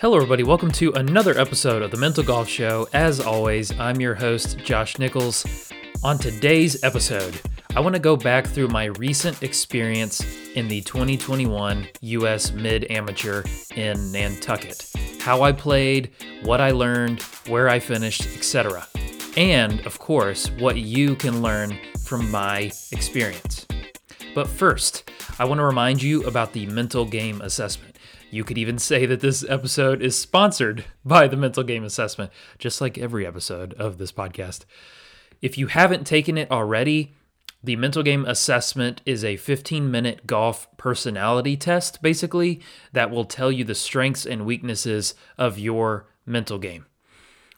Hello, everybody. Welcome to another episode of the Mental Golf Show. As always, I'm your host, Josh Nichols. On today's episode, I want to go back through my recent experience in the 2021 US Mid Amateur in Nantucket. How I played, what I learned, where I finished, etc. And, of course, what you can learn from my experience. But first, I want to remind you about the mental game assessment. You could even say that this episode is sponsored by the mental game assessment, just like every episode of this podcast. If you haven't taken it already, the mental game assessment is a 15 minute golf personality test, basically, that will tell you the strengths and weaknesses of your mental game.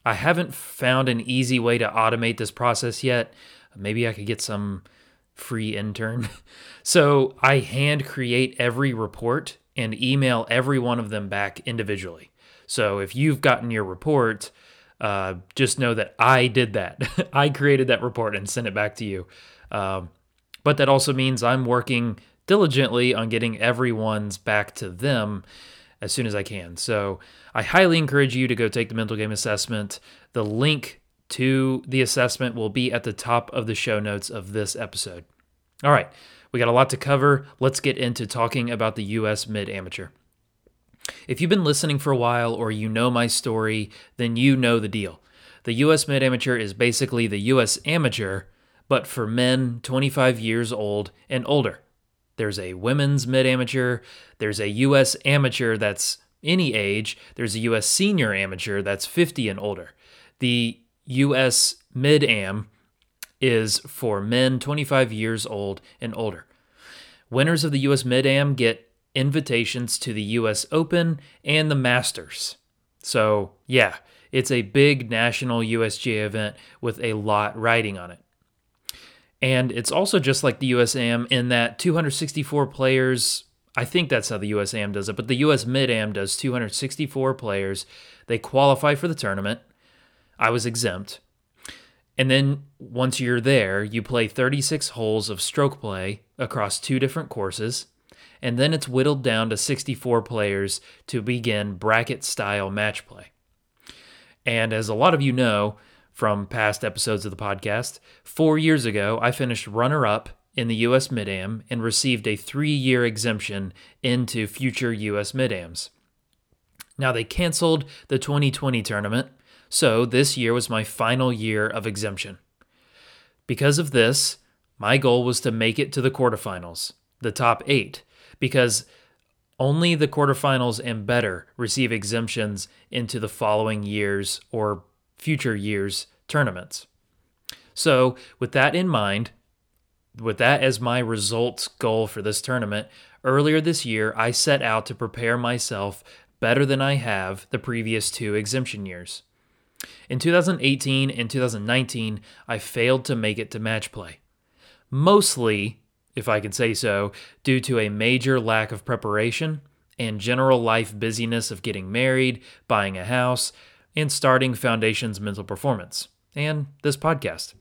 I haven't found an easy way to automate this process yet. Maybe I could get some free intern. So I hand create every report and email every one of them back individually. So if you've gotten your report, uh, just know that I did that. I created that report and sent it back to you. Um, but that also means I'm working diligently on getting everyone's back to them as soon as I can. So I highly encourage you to go take the mental game assessment. The link to the assessment will be at the top of the show notes of this episode. All right, we got a lot to cover. Let's get into talking about the US Mid Amateur. If you've been listening for a while or you know my story, then you know the deal. The US Mid Amateur is basically the US Amateur, but for men 25 years old and older. There's a women's mid amateur, there's a US amateur that's any age, there's a US senior amateur that's 50 and older. The US mid am is for men 25 years old and older. Winners of the US Mid Am get invitations to the US Open and the Masters. So, yeah, it's a big national USGA event with a lot riding on it. And it's also just like the USAM in that 264 players, I think that's how the USAM does it, but the US Mid Am does 264 players. They qualify for the tournament. I was exempt. And then once you're there, you play 36 holes of stroke play across two different courses. And then it's whittled down to 64 players to begin bracket style match play. And as a lot of you know from past episodes of the podcast, four years ago, I finished runner up in the US Mid Am and received a three year exemption into future US Mid Ams. Now, they canceled the 2020 tournament so this year was my final year of exemption. Because of this, my goal was to make it to the quarterfinals, the top eight, because only the quarterfinals and better receive exemptions into the following years or future years tournaments. So, with that in mind, with that as my results goal for this tournament, earlier this year I set out to prepare myself better than I have the previous two exemption years. In 2018 and 2019, I failed to make it to match play. Mostly, if I can say so, due to a major lack of preparation and general life busyness of getting married, buying a house, and starting Foundation's mental performance, and this podcast.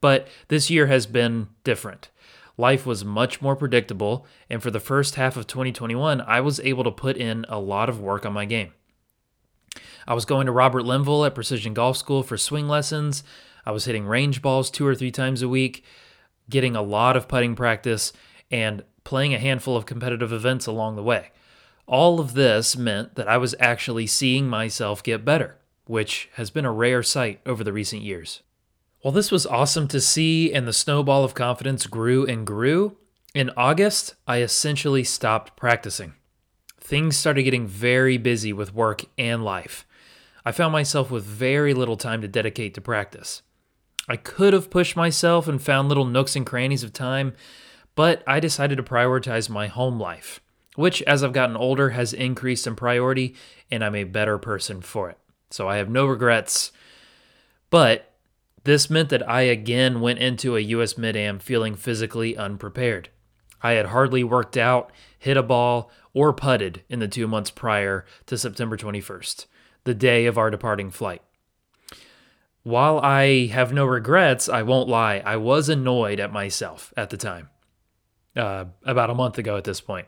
But this year has been different. Life was much more predictable, and for the first half of 2021, I was able to put in a lot of work on my game. I was going to Robert Linville at Precision Golf School for swing lessons. I was hitting range balls two or three times a week, getting a lot of putting practice, and playing a handful of competitive events along the way. All of this meant that I was actually seeing myself get better, which has been a rare sight over the recent years. While this was awesome to see and the snowball of confidence grew and grew, in August, I essentially stopped practicing. Things started getting very busy with work and life. I found myself with very little time to dedicate to practice. I could have pushed myself and found little nooks and crannies of time, but I decided to prioritize my home life, which, as I've gotten older, has increased in priority, and I'm a better person for it. So I have no regrets. But this meant that I again went into a US Mid Am feeling physically unprepared. I had hardly worked out, hit a ball, or putted in the two months prior to September 21st the day of our departing flight. While I have no regrets, I won't lie, I was annoyed at myself at the time, uh, about a month ago at this point.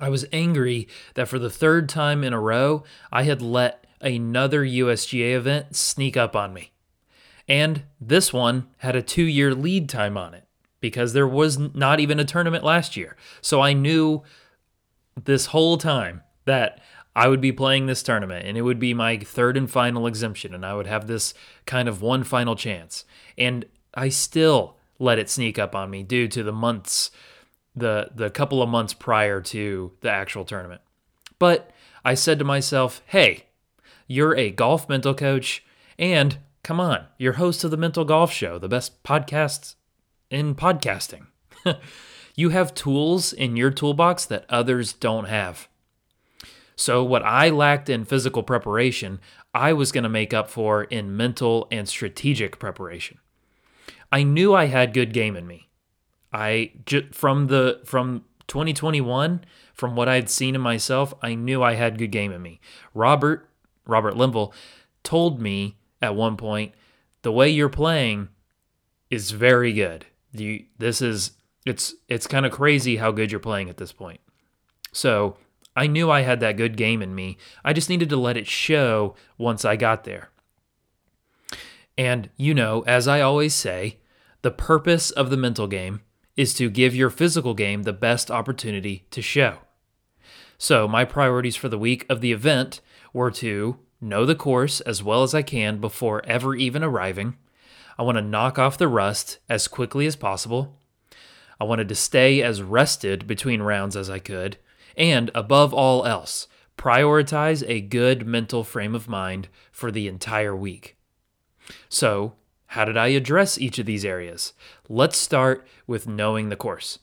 I was angry that for the third time in a row, I had let another USGA event sneak up on me. And this one had a two year lead time on it because there was not even a tournament last year. So I knew this whole time that I would be playing this tournament and it would be my third and final exemption and I would have this kind of one final chance. And I still let it sneak up on me due to the months the the couple of months prior to the actual tournament. But I said to myself, "Hey, you're a golf mental coach and come on, you're host of the Mental Golf Show, the best podcast in podcasting. you have tools in your toolbox that others don't have. So, what I lacked in physical preparation, I was going to make up for in mental and strategic preparation. I knew I had good game in me. I from the from 2021, from what I had seen in myself, I knew I had good game in me. Robert Robert Linville told me at one point, the way you're playing is very good. You this is it's it's kind of crazy how good you're playing at this point. So I knew I had that good game in me. I just needed to let it show once I got there. And you know, as I always say, the purpose of the mental game is to give your physical game the best opportunity to show. So, my priorities for the week of the event were to know the course as well as I can before ever even arriving. I want to knock off the rust as quickly as possible. I wanted to stay as rested between rounds as I could. And above all else, prioritize a good mental frame of mind for the entire week. So, how did I address each of these areas? Let's start with knowing the course.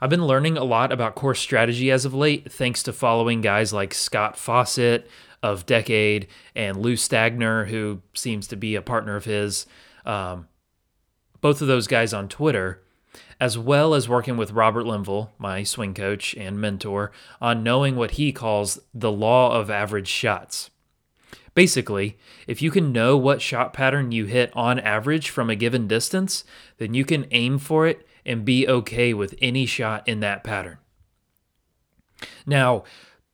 I've been learning a lot about course strategy as of late, thanks to following guys like Scott Fawcett, of Decade and Lou Stagner, who seems to be a partner of his. Um, both of those guys on Twitter, as well as working with Robert Linville, my swing coach and mentor, on knowing what he calls the law of average shots. Basically, if you can know what shot pattern you hit on average from a given distance, then you can aim for it and be okay with any shot in that pattern. Now,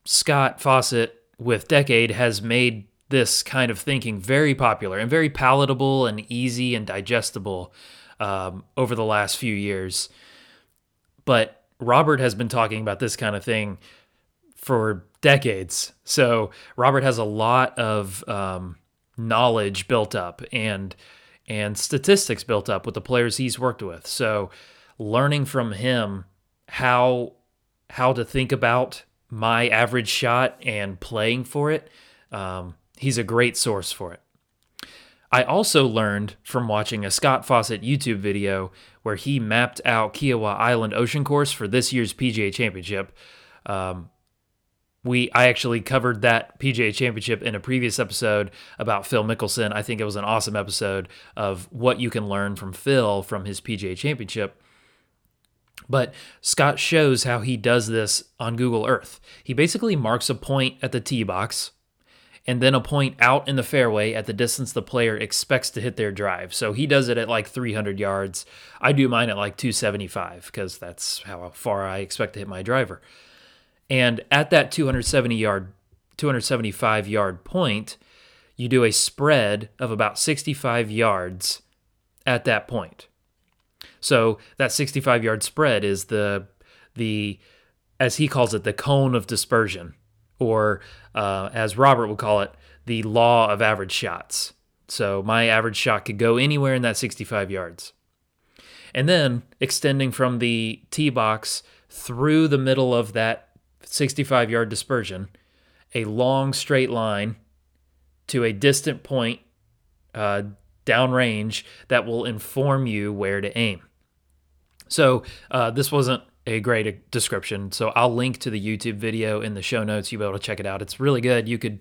Scott Fawcett with Decade has made this kind of thinking very popular and very palatable and easy and digestible um, over the last few years. But Robert has been talking about this kind of thing for decades. So Robert has a lot of um, knowledge built up and and statistics built up with the players he's worked with. So learning from him how how to think about my average shot and playing for it, um, he's a great source for it. I also learned from watching a Scott Fawcett YouTube video where he mapped out Kiawah Island Ocean Course for this year's PGA Championship. Um, we I actually covered that PGA Championship in a previous episode about Phil Mickelson. I think it was an awesome episode of what you can learn from Phil from his PGA Championship. But Scott shows how he does this on Google Earth. He basically marks a point at the tee box and then a point out in the fairway at the distance the player expects to hit their drive. So he does it at like 300 yards. I do mine at like 275 because that's how far I expect to hit my driver. And at that 270 yard 275 yard point, you do a spread of about 65 yards at that point. So that 65 yard spread is the the as he calls it the cone of dispersion, or uh, as Robert would call it, the law of average shots. So my average shot could go anywhere in that 65 yards. And then extending from the tee box through the middle of that 65 yard dispersion, a long straight line to a distant point uh, downrange that will inform you where to aim. So uh, this wasn't a great description. So I'll link to the YouTube video in the show notes. You'll be able to check it out. It's really good. You could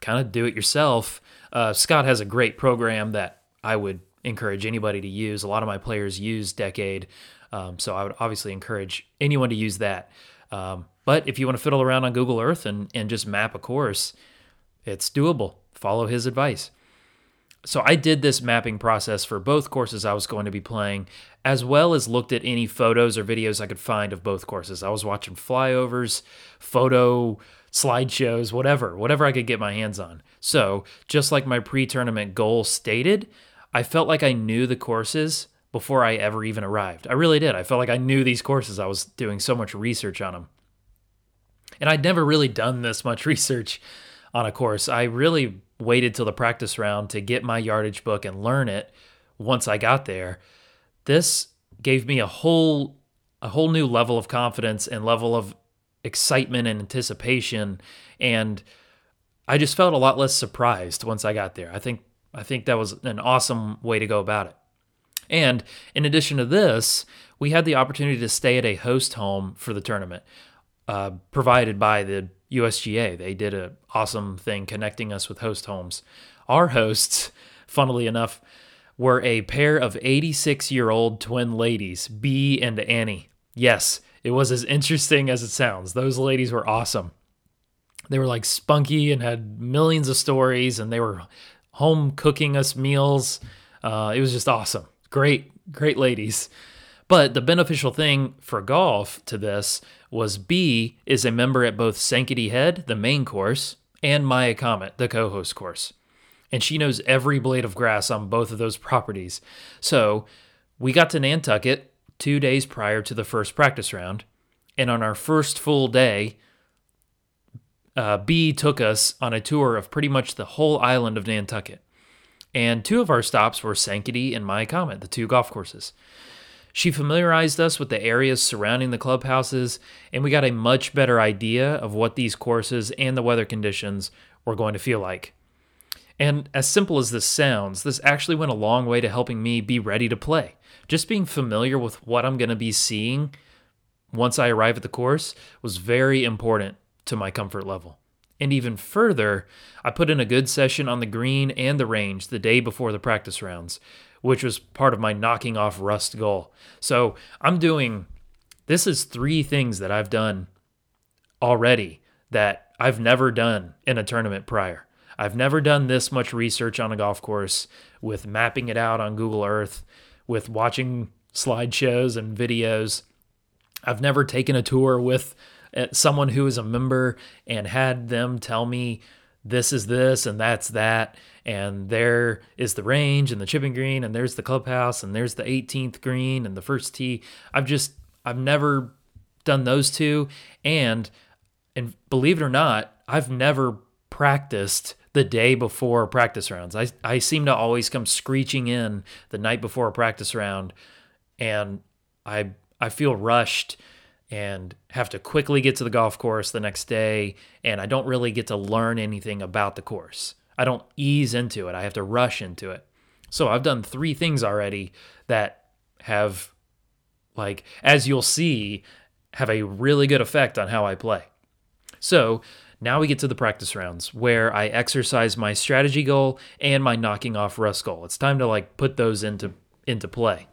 kind of do it yourself. Uh, Scott has a great program that I would encourage anybody to use. A lot of my players use Decade. Um, so I would obviously encourage anyone to use that. Um, but if you want to fiddle around on Google Earth and, and just map a course, it's doable. Follow his advice. So I did this mapping process for both courses I was going to be playing, as well as looked at any photos or videos I could find of both courses. I was watching flyovers, photo slideshows, whatever, whatever I could get my hands on. So, just like my pre tournament goal stated, I felt like I knew the courses before I ever even arrived. I really did. I felt like I knew these courses. I was doing so much research on them. And I'd never really done this much research on a course. I really waited till the practice round to get my yardage book and learn it once I got there. This gave me a whole a whole new level of confidence and level of excitement and anticipation and I just felt a lot less surprised once I got there. I think I think that was an awesome way to go about it. And in addition to this, we had the opportunity to stay at a host home for the tournament, uh, provided by the USGA. They did an awesome thing connecting us with host homes. Our hosts, funnily enough, were a pair of 86 year old twin ladies, Bee and Annie. Yes, it was as interesting as it sounds. Those ladies were awesome. They were like spunky and had millions of stories, and they were home cooking us meals. Uh, it was just awesome. Great, great ladies. But the beneficial thing for golf to this was Bee is a member at both Sankaty Head, the main course, and Miacomet, the co host course. And she knows every blade of grass on both of those properties. So we got to Nantucket two days prior to the first practice round. And on our first full day, uh, Bee took us on a tour of pretty much the whole island of Nantucket. And two of our stops were Sankaty and Miacomet, the two golf courses. She familiarized us with the areas surrounding the clubhouses, and we got a much better idea of what these courses and the weather conditions were going to feel like. And as simple as this sounds, this actually went a long way to helping me be ready to play just being familiar with what I'm going to be seeing once I arrive at the course was very important to my comfort level. And even further, I put in a good session on the green and the range the day before the practice rounds, which was part of my knocking off rust goal. So I'm doing this is three things that I've done already that I've never done in a tournament prior. I've never done this much research on a golf course with mapping it out on Google Earth with watching slideshows and videos. I've never taken a tour with uh, someone who is a member and had them tell me this is this and that's that and there is the range and the chipping green and there's the clubhouse and there's the 18th green and the first tee. I've just I've never done those two and and believe it or not, I've never practiced the day before practice rounds. I, I seem to always come screeching in the night before a practice round and I I feel rushed and have to quickly get to the golf course the next day and I don't really get to learn anything about the course. I don't ease into it. I have to rush into it. So I've done 3 things already that have like as you'll see have a really good effect on how I play. So, now we get to the practice rounds where I exercise my strategy goal and my knocking off rust goal. It's time to like put those into into play.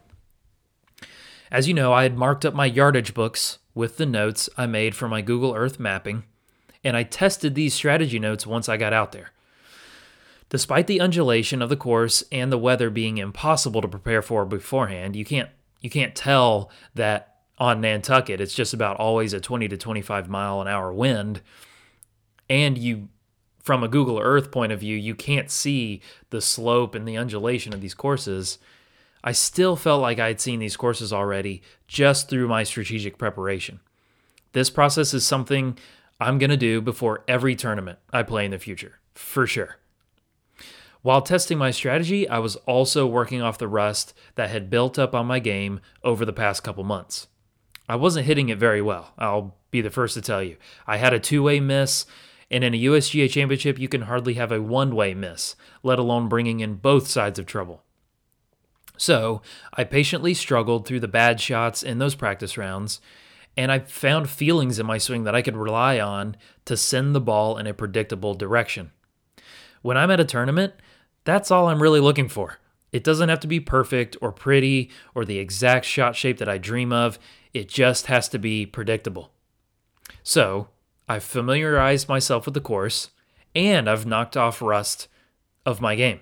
As you know, I had marked up my yardage books with the notes I made for my Google Earth mapping, and I tested these strategy notes once I got out there. Despite the undulation of the course and the weather being impossible to prepare for beforehand, you can't you can't tell that on Nantucket it's just about always a 20 to 25 mile an hour wind and you from a Google Earth point of view, you can't see the slope and the undulation of these courses. I still felt like I had seen these courses already just through my strategic preparation. This process is something I'm going to do before every tournament I play in the future, for sure. While testing my strategy, I was also working off the rust that had built up on my game over the past couple months. I wasn't hitting it very well, I'll be the first to tell you. I had a two way miss and in a USGA championship, you can hardly have a one way miss, let alone bringing in both sides of trouble. So I patiently struggled through the bad shots in those practice rounds, and I found feelings in my swing that I could rely on to send the ball in a predictable direction. When I'm at a tournament, that's all I'm really looking for. It doesn't have to be perfect or pretty or the exact shot shape that I dream of, it just has to be predictable. So, I've familiarized myself with the course, and I've knocked off rust of my game.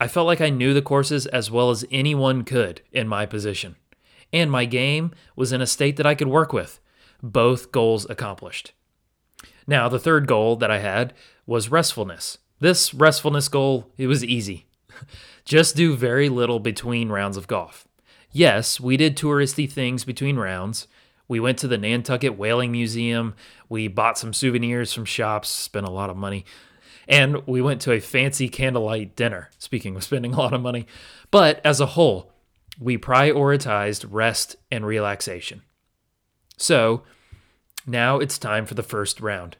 I felt like I knew the courses as well as anyone could in my position, and my game was in a state that I could work with. Both goals accomplished. Now, the third goal that I had was restfulness. This restfulness goal, it was easy. Just do very little between rounds of golf. Yes, we did touristy things between rounds. We went to the Nantucket Whaling Museum. We bought some souvenirs from shops, spent a lot of money. And we went to a fancy candlelight dinner, speaking of spending a lot of money. But as a whole, we prioritized rest and relaxation. So now it's time for the first round.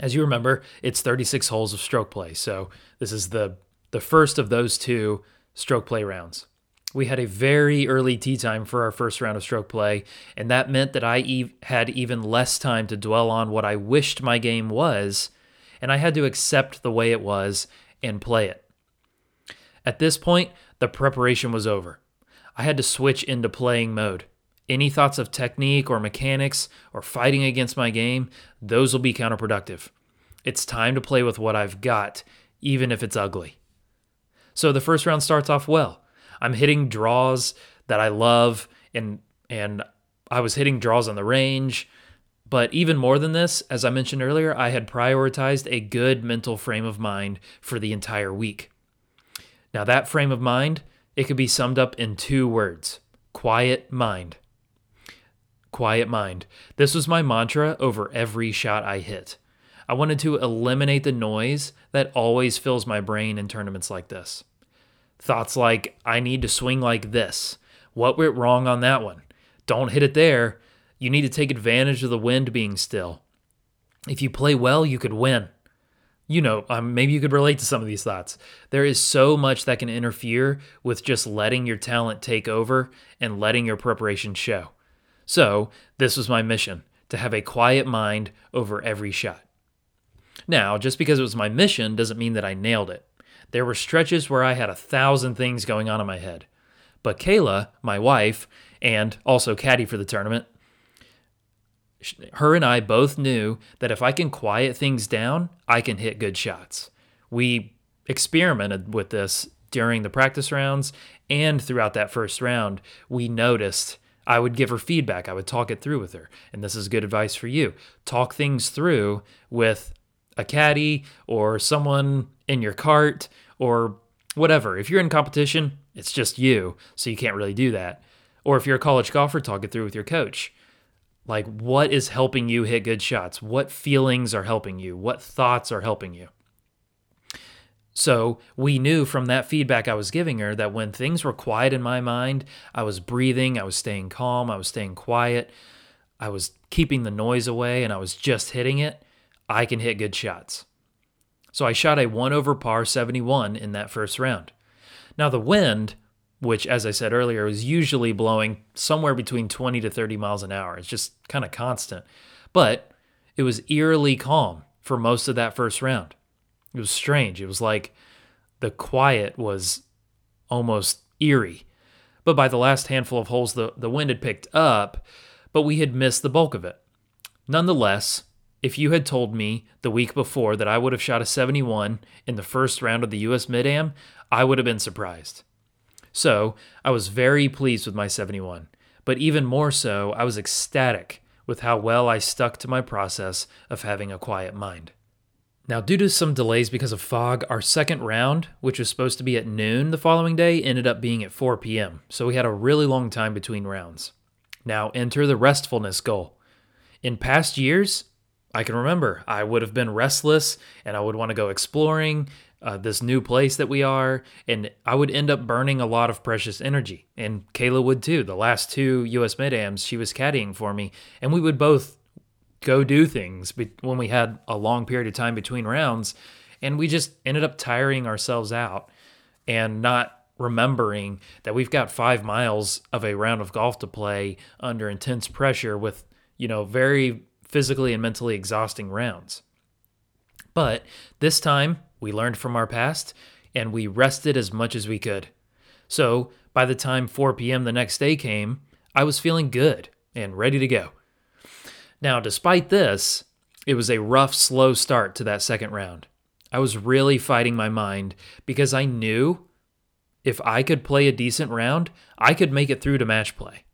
As you remember, it's 36 holes of stroke play. So this is the the first of those two stroke play rounds. We had a very early tee time for our first round of stroke play, and that meant that I e- had even less time to dwell on what I wished my game was, and I had to accept the way it was and play it. At this point, the preparation was over. I had to switch into playing mode. Any thoughts of technique or mechanics or fighting against my game, those will be counterproductive. It's time to play with what I've got, even if it's ugly. So the first round starts off well. I'm hitting draws that I love and and I was hitting draws on the range. But even more than this, as I mentioned earlier, I had prioritized a good mental frame of mind for the entire week. Now that frame of mind, it could be summed up in two words. Quiet mind. Quiet mind. This was my mantra over every shot I hit. I wanted to eliminate the noise that always fills my brain in tournaments like this. Thoughts like, I need to swing like this. What went wrong on that one? Don't hit it there. You need to take advantage of the wind being still. If you play well, you could win. You know, um, maybe you could relate to some of these thoughts. There is so much that can interfere with just letting your talent take over and letting your preparation show. So, this was my mission to have a quiet mind over every shot. Now, just because it was my mission doesn't mean that I nailed it. There were stretches where I had a thousand things going on in my head. But Kayla, my wife, and also caddy for the tournament, her and I both knew that if I can quiet things down, I can hit good shots. We experimented with this during the practice rounds and throughout that first round. We noticed I would give her feedback, I would talk it through with her. And this is good advice for you. Talk things through with a caddy or someone in your cart or whatever. If you're in competition, it's just you, so you can't really do that. Or if you're a college golfer, talk it through with your coach. Like, what is helping you hit good shots? What feelings are helping you? What thoughts are helping you? So, we knew from that feedback I was giving her that when things were quiet in my mind, I was breathing, I was staying calm, I was staying quiet, I was keeping the noise away, and I was just hitting it. I can hit good shots. So I shot a 1 over par 71 in that first round. Now, the wind, which, as I said earlier, was usually blowing somewhere between 20 to 30 miles an hour, it's just kind of constant, but it was eerily calm for most of that first round. It was strange. It was like the quiet was almost eerie. But by the last handful of holes, the, the wind had picked up, but we had missed the bulk of it. Nonetheless, if you had told me the week before that I would have shot a 71 in the first round of the US Mid Am, I would have been surprised. So, I was very pleased with my 71, but even more so, I was ecstatic with how well I stuck to my process of having a quiet mind. Now, due to some delays because of fog, our second round, which was supposed to be at noon the following day, ended up being at 4 p.m., so we had a really long time between rounds. Now, enter the restfulness goal. In past years, I can remember I would have been restless and I would want to go exploring uh, this new place that we are, and I would end up burning a lot of precious energy. And Kayla would too. The last two US Mid Ams, she was caddying for me, and we would both go do things when we had a long period of time between rounds, and we just ended up tiring ourselves out and not remembering that we've got five miles of a round of golf to play under intense pressure with you know very physically and mentally exhausting rounds. But this time, we learned from our past and we rested as much as we could. So, by the time 4 p.m. the next day came, I was feeling good and ready to go. Now, despite this, it was a rough, slow start to that second round. I was really fighting my mind because I knew if I could play a decent round, I could make it through to match play.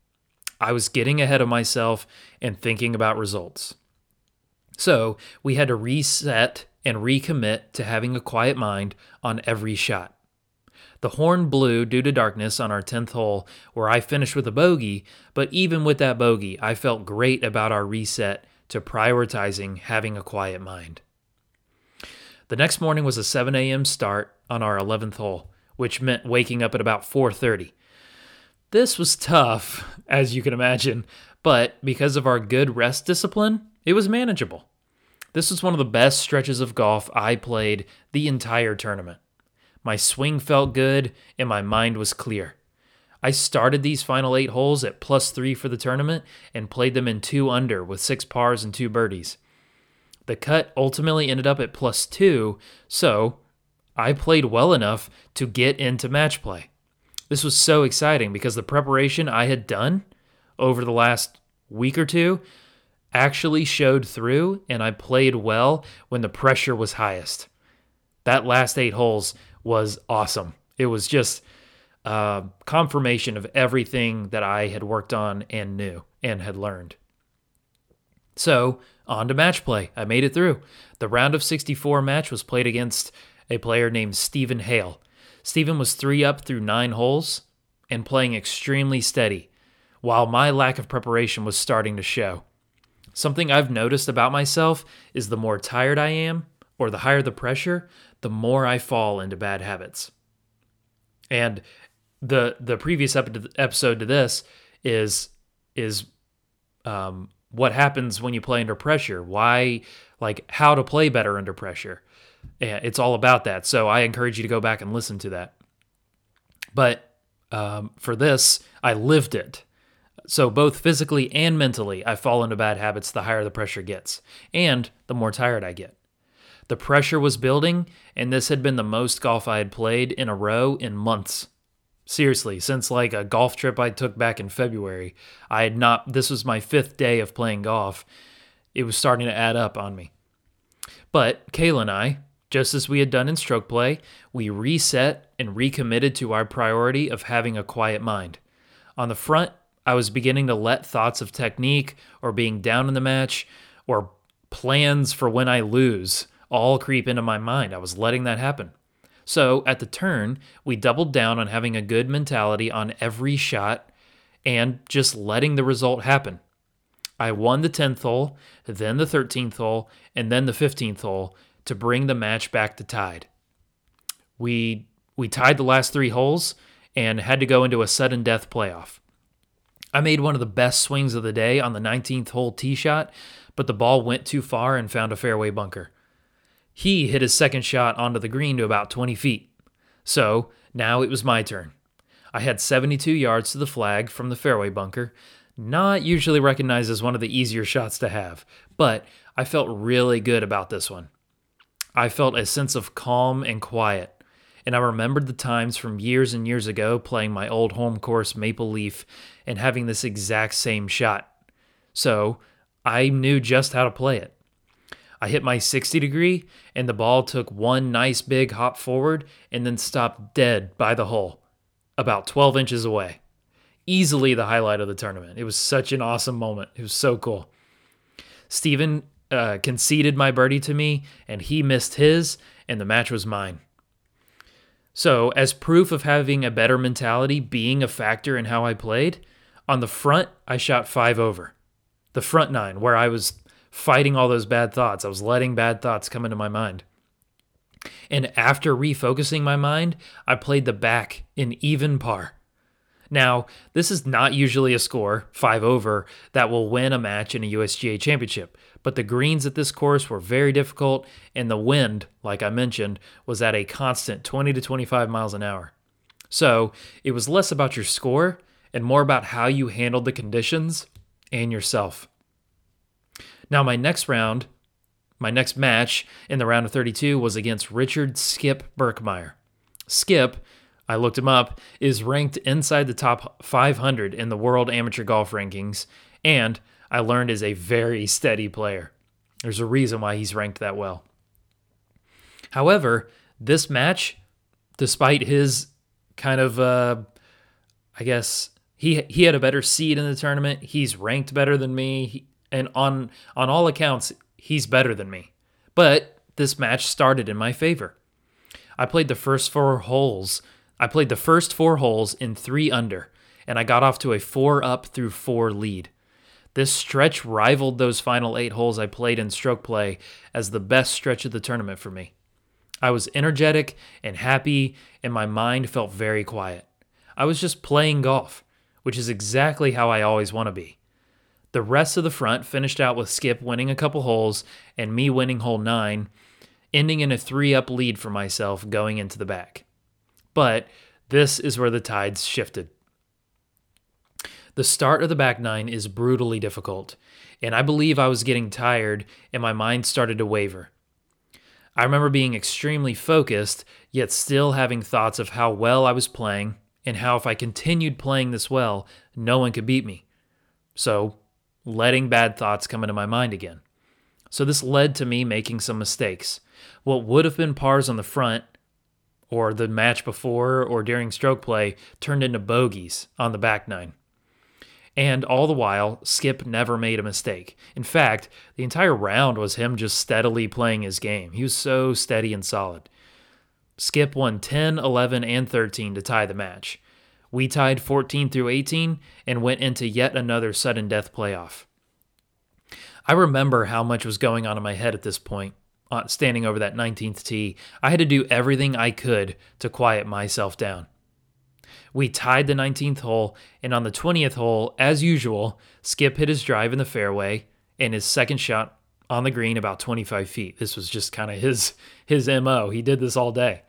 I was getting ahead of myself and thinking about results. So we had to reset and recommit to having a quiet mind on every shot. The horn blew due to darkness on our 10th hole, where I finished with a bogey, but even with that bogey, I felt great about our reset to prioritizing having a quiet mind. The next morning was a 7 a.m. start on our 11th hole, which meant waking up at about 4:30. This was tough, as you can imagine, but because of our good rest discipline, it was manageable. This was one of the best stretches of golf I played the entire tournament. My swing felt good and my mind was clear. I started these final eight holes at plus three for the tournament and played them in two under with six pars and two birdies. The cut ultimately ended up at plus two, so I played well enough to get into match play. This was so exciting because the preparation I had done over the last week or two actually showed through, and I played well when the pressure was highest. That last eight holes was awesome. It was just uh, confirmation of everything that I had worked on and knew and had learned. So, on to match play. I made it through. The round of 64 match was played against a player named Stephen Hale. Stephen was three up through nine holes and playing extremely steady, while my lack of preparation was starting to show. Something I've noticed about myself is the more tired I am, or the higher the pressure, the more I fall into bad habits. And the the previous episode to this is is um, what happens when you play under pressure. Why, like, how to play better under pressure. Yeah, it's all about that. So I encourage you to go back and listen to that. But um, for this, I lived it. So both physically and mentally, I fall into bad habits the higher the pressure gets, and the more tired I get. The pressure was building, and this had been the most golf I had played in a row in months. Seriously, since like a golf trip I took back in February, I had not, this was my fifth day of playing golf. It was starting to add up on me. But Kayla and I, just as we had done in stroke play, we reset and recommitted to our priority of having a quiet mind. On the front, I was beginning to let thoughts of technique or being down in the match or plans for when I lose all creep into my mind. I was letting that happen. So at the turn, we doubled down on having a good mentality on every shot and just letting the result happen. I won the 10th hole, then the 13th hole, and then the 15th hole to bring the match back to tied. We we tied the last 3 holes and had to go into a sudden death playoff. I made one of the best swings of the day on the 19th hole tee shot, but the ball went too far and found a fairway bunker. He hit his second shot onto the green to about 20 feet. So now it was my turn. I had 72 yards to the flag from the fairway bunker, not usually recognized as one of the easier shots to have, but I felt really good about this one. I felt a sense of calm and quiet, and I remembered the times from years and years ago playing my old home course Maple Leaf and having this exact same shot. So I knew just how to play it. I hit my 60 degree, and the ball took one nice big hop forward and then stopped dead by the hole, about 12 inches away. Easily the highlight of the tournament. It was such an awesome moment. It was so cool. Steven uh, conceded my birdie to me, and he missed his, and the match was mine. So, as proof of having a better mentality being a factor in how I played, on the front, I shot five over. The front nine, where I was fighting all those bad thoughts. I was letting bad thoughts come into my mind. And after refocusing my mind, I played the back in even par. Now, this is not usually a score, 5 over, that will win a match in a USGA championship, but the greens at this course were very difficult, and the wind, like I mentioned, was at a constant 20 to 25 miles an hour. So it was less about your score and more about how you handled the conditions and yourself. Now, my next round, my next match in the round of 32 was against Richard Skip Berkmeyer. Skip, I looked him up, is ranked inside the top 500 in the world amateur golf rankings, and I learned is a very steady player. There's a reason why he's ranked that well. However, this match, despite his kind of, uh, I guess he he had a better seed in the tournament. He's ranked better than me, he, and on on all accounts, he's better than me. But this match started in my favor. I played the first four holes. I played the first four holes in three under, and I got off to a four up through four lead. This stretch rivaled those final eight holes I played in stroke play as the best stretch of the tournament for me. I was energetic and happy, and my mind felt very quiet. I was just playing golf, which is exactly how I always want to be. The rest of the front finished out with Skip winning a couple holes and me winning hole nine, ending in a three up lead for myself going into the back. But this is where the tides shifted. The start of the back nine is brutally difficult, and I believe I was getting tired and my mind started to waver. I remember being extremely focused, yet still having thoughts of how well I was playing and how if I continued playing this well, no one could beat me. So, letting bad thoughts come into my mind again. So, this led to me making some mistakes. What would have been pars on the front, or the match before, or during stroke play, turned into bogeys on the back nine. And all the while, Skip never made a mistake. In fact, the entire round was him just steadily playing his game. He was so steady and solid. Skip won 10, 11, and 13 to tie the match. We tied 14 through 18 and went into yet another sudden death playoff. I remember how much was going on in my head at this point, uh, standing over that 19th tee. I had to do everything I could to quiet myself down. We tied the 19th hole, and on the 20th hole, as usual, Skip hit his drive in the fairway and his second shot on the green about 25 feet. This was just kind of his his MO. He did this all day.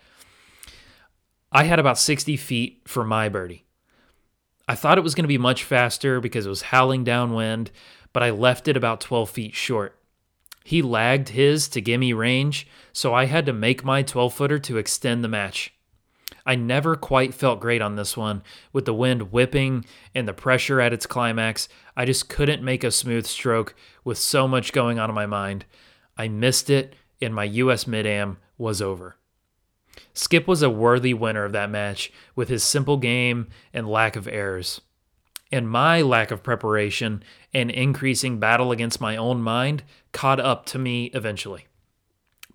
I had about 60 feet for my birdie. I thought it was going to be much faster because it was howling downwind, but I left it about 12 feet short. He lagged his to give me range, so I had to make my 12 footer to extend the match. I never quite felt great on this one. With the wind whipping and the pressure at its climax, I just couldn't make a smooth stroke with so much going on in my mind. I missed it, and my US Mid Am was over. Skip was a worthy winner of that match with his simple game and lack of errors. And my lack of preparation and increasing battle against my own mind caught up to me eventually.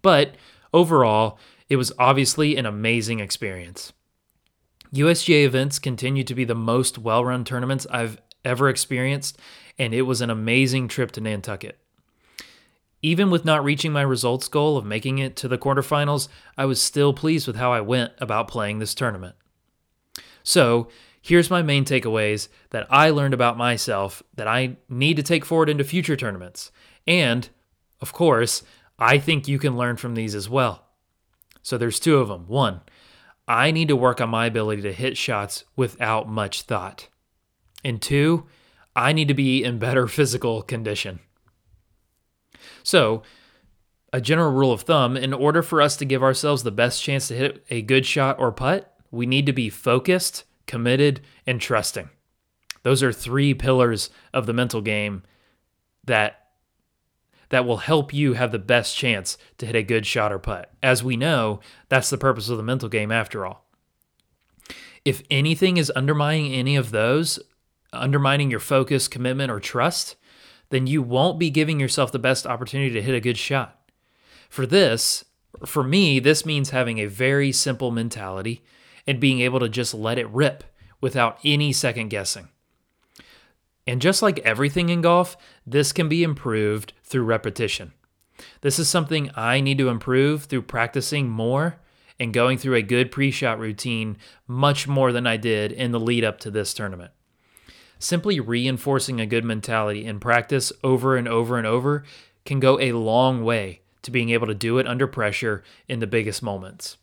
But overall, it was obviously an amazing experience. USGA events continue to be the most well run tournaments I've ever experienced, and it was an amazing trip to Nantucket. Even with not reaching my results goal of making it to the quarterfinals, I was still pleased with how I went about playing this tournament. So, here's my main takeaways that I learned about myself that I need to take forward into future tournaments. And, of course, I think you can learn from these as well. So there's two of them. One, I need to work on my ability to hit shots without much thought. And two, I need to be in better physical condition. So, a general rule of thumb in order for us to give ourselves the best chance to hit a good shot or putt, we need to be focused, committed, and trusting. Those are three pillars of the mental game that that will help you have the best chance to hit a good shot or putt. As we know, that's the purpose of the mental game after all. If anything is undermining any of those, undermining your focus, commitment, or trust, then you won't be giving yourself the best opportunity to hit a good shot. For this, for me, this means having a very simple mentality and being able to just let it rip without any second guessing. And just like everything in golf, this can be improved through repetition. This is something I need to improve through practicing more and going through a good pre shot routine much more than I did in the lead up to this tournament. Simply reinforcing a good mentality in practice over and over and over can go a long way to being able to do it under pressure in the biggest moments.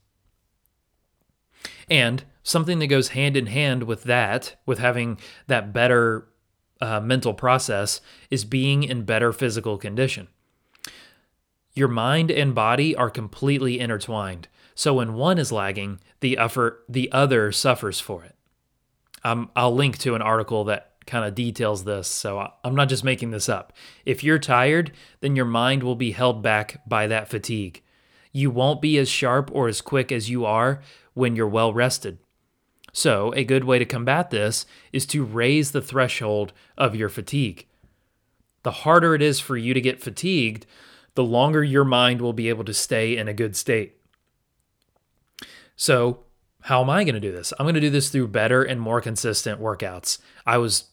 And something that goes hand in hand with that, with having that better uh, mental process is being in better physical condition. Your mind and body are completely intertwined. So when one is lagging, the effort, the other suffers for it. Um, I'll link to an article that kind of details this, so I'm not just making this up. If you're tired, then your mind will be held back by that fatigue. You won't be as sharp or as quick as you are when you're well rested. So, a good way to combat this is to raise the threshold of your fatigue. The harder it is for you to get fatigued, the longer your mind will be able to stay in a good state. So, how am I going to do this? I'm going to do this through better and more consistent workouts. I was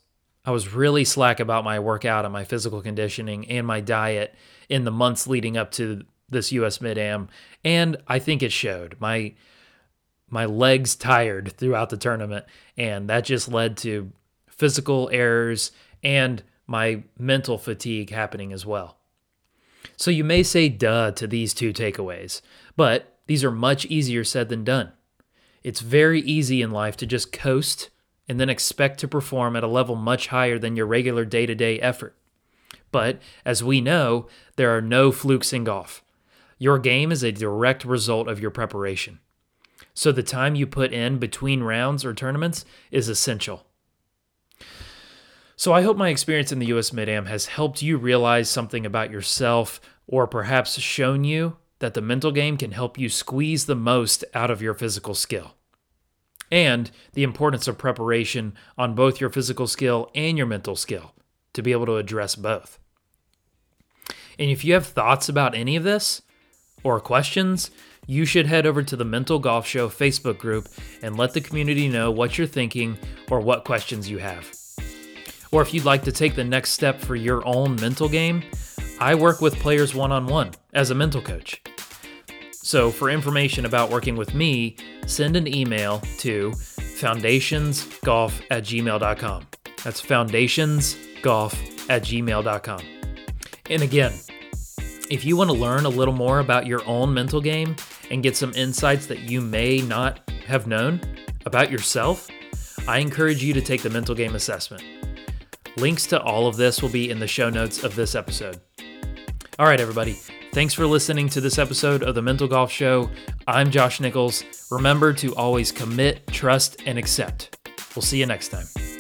I was really slack about my workout and my physical conditioning and my diet in the months leading up to this US Mid Am, and I think it showed. My my legs tired throughout the tournament, and that just led to physical errors and my mental fatigue happening as well. So you may say duh to these two takeaways, but these are much easier said than done. It's very easy in life to just coast and then expect to perform at a level much higher than your regular day to day effort. But as we know, there are no flukes in golf. Your game is a direct result of your preparation. So the time you put in between rounds or tournaments is essential. So I hope my experience in the US Mid Am has helped you realize something about yourself or perhaps shown you that the mental game can help you squeeze the most out of your physical skill. And the importance of preparation on both your physical skill and your mental skill to be able to address both. And if you have thoughts about any of this or questions, you should head over to the Mental Golf Show Facebook group and let the community know what you're thinking or what questions you have. Or if you'd like to take the next step for your own mental game, I work with players one on one as a mental coach. So, for information about working with me, send an email to foundationsgolf at gmail.com. That's foundationsgolf at gmail.com. And again, if you want to learn a little more about your own mental game and get some insights that you may not have known about yourself, I encourage you to take the mental game assessment. Links to all of this will be in the show notes of this episode. All right, everybody. Thanks for listening to this episode of the Mental Golf Show. I'm Josh Nichols. Remember to always commit, trust, and accept. We'll see you next time.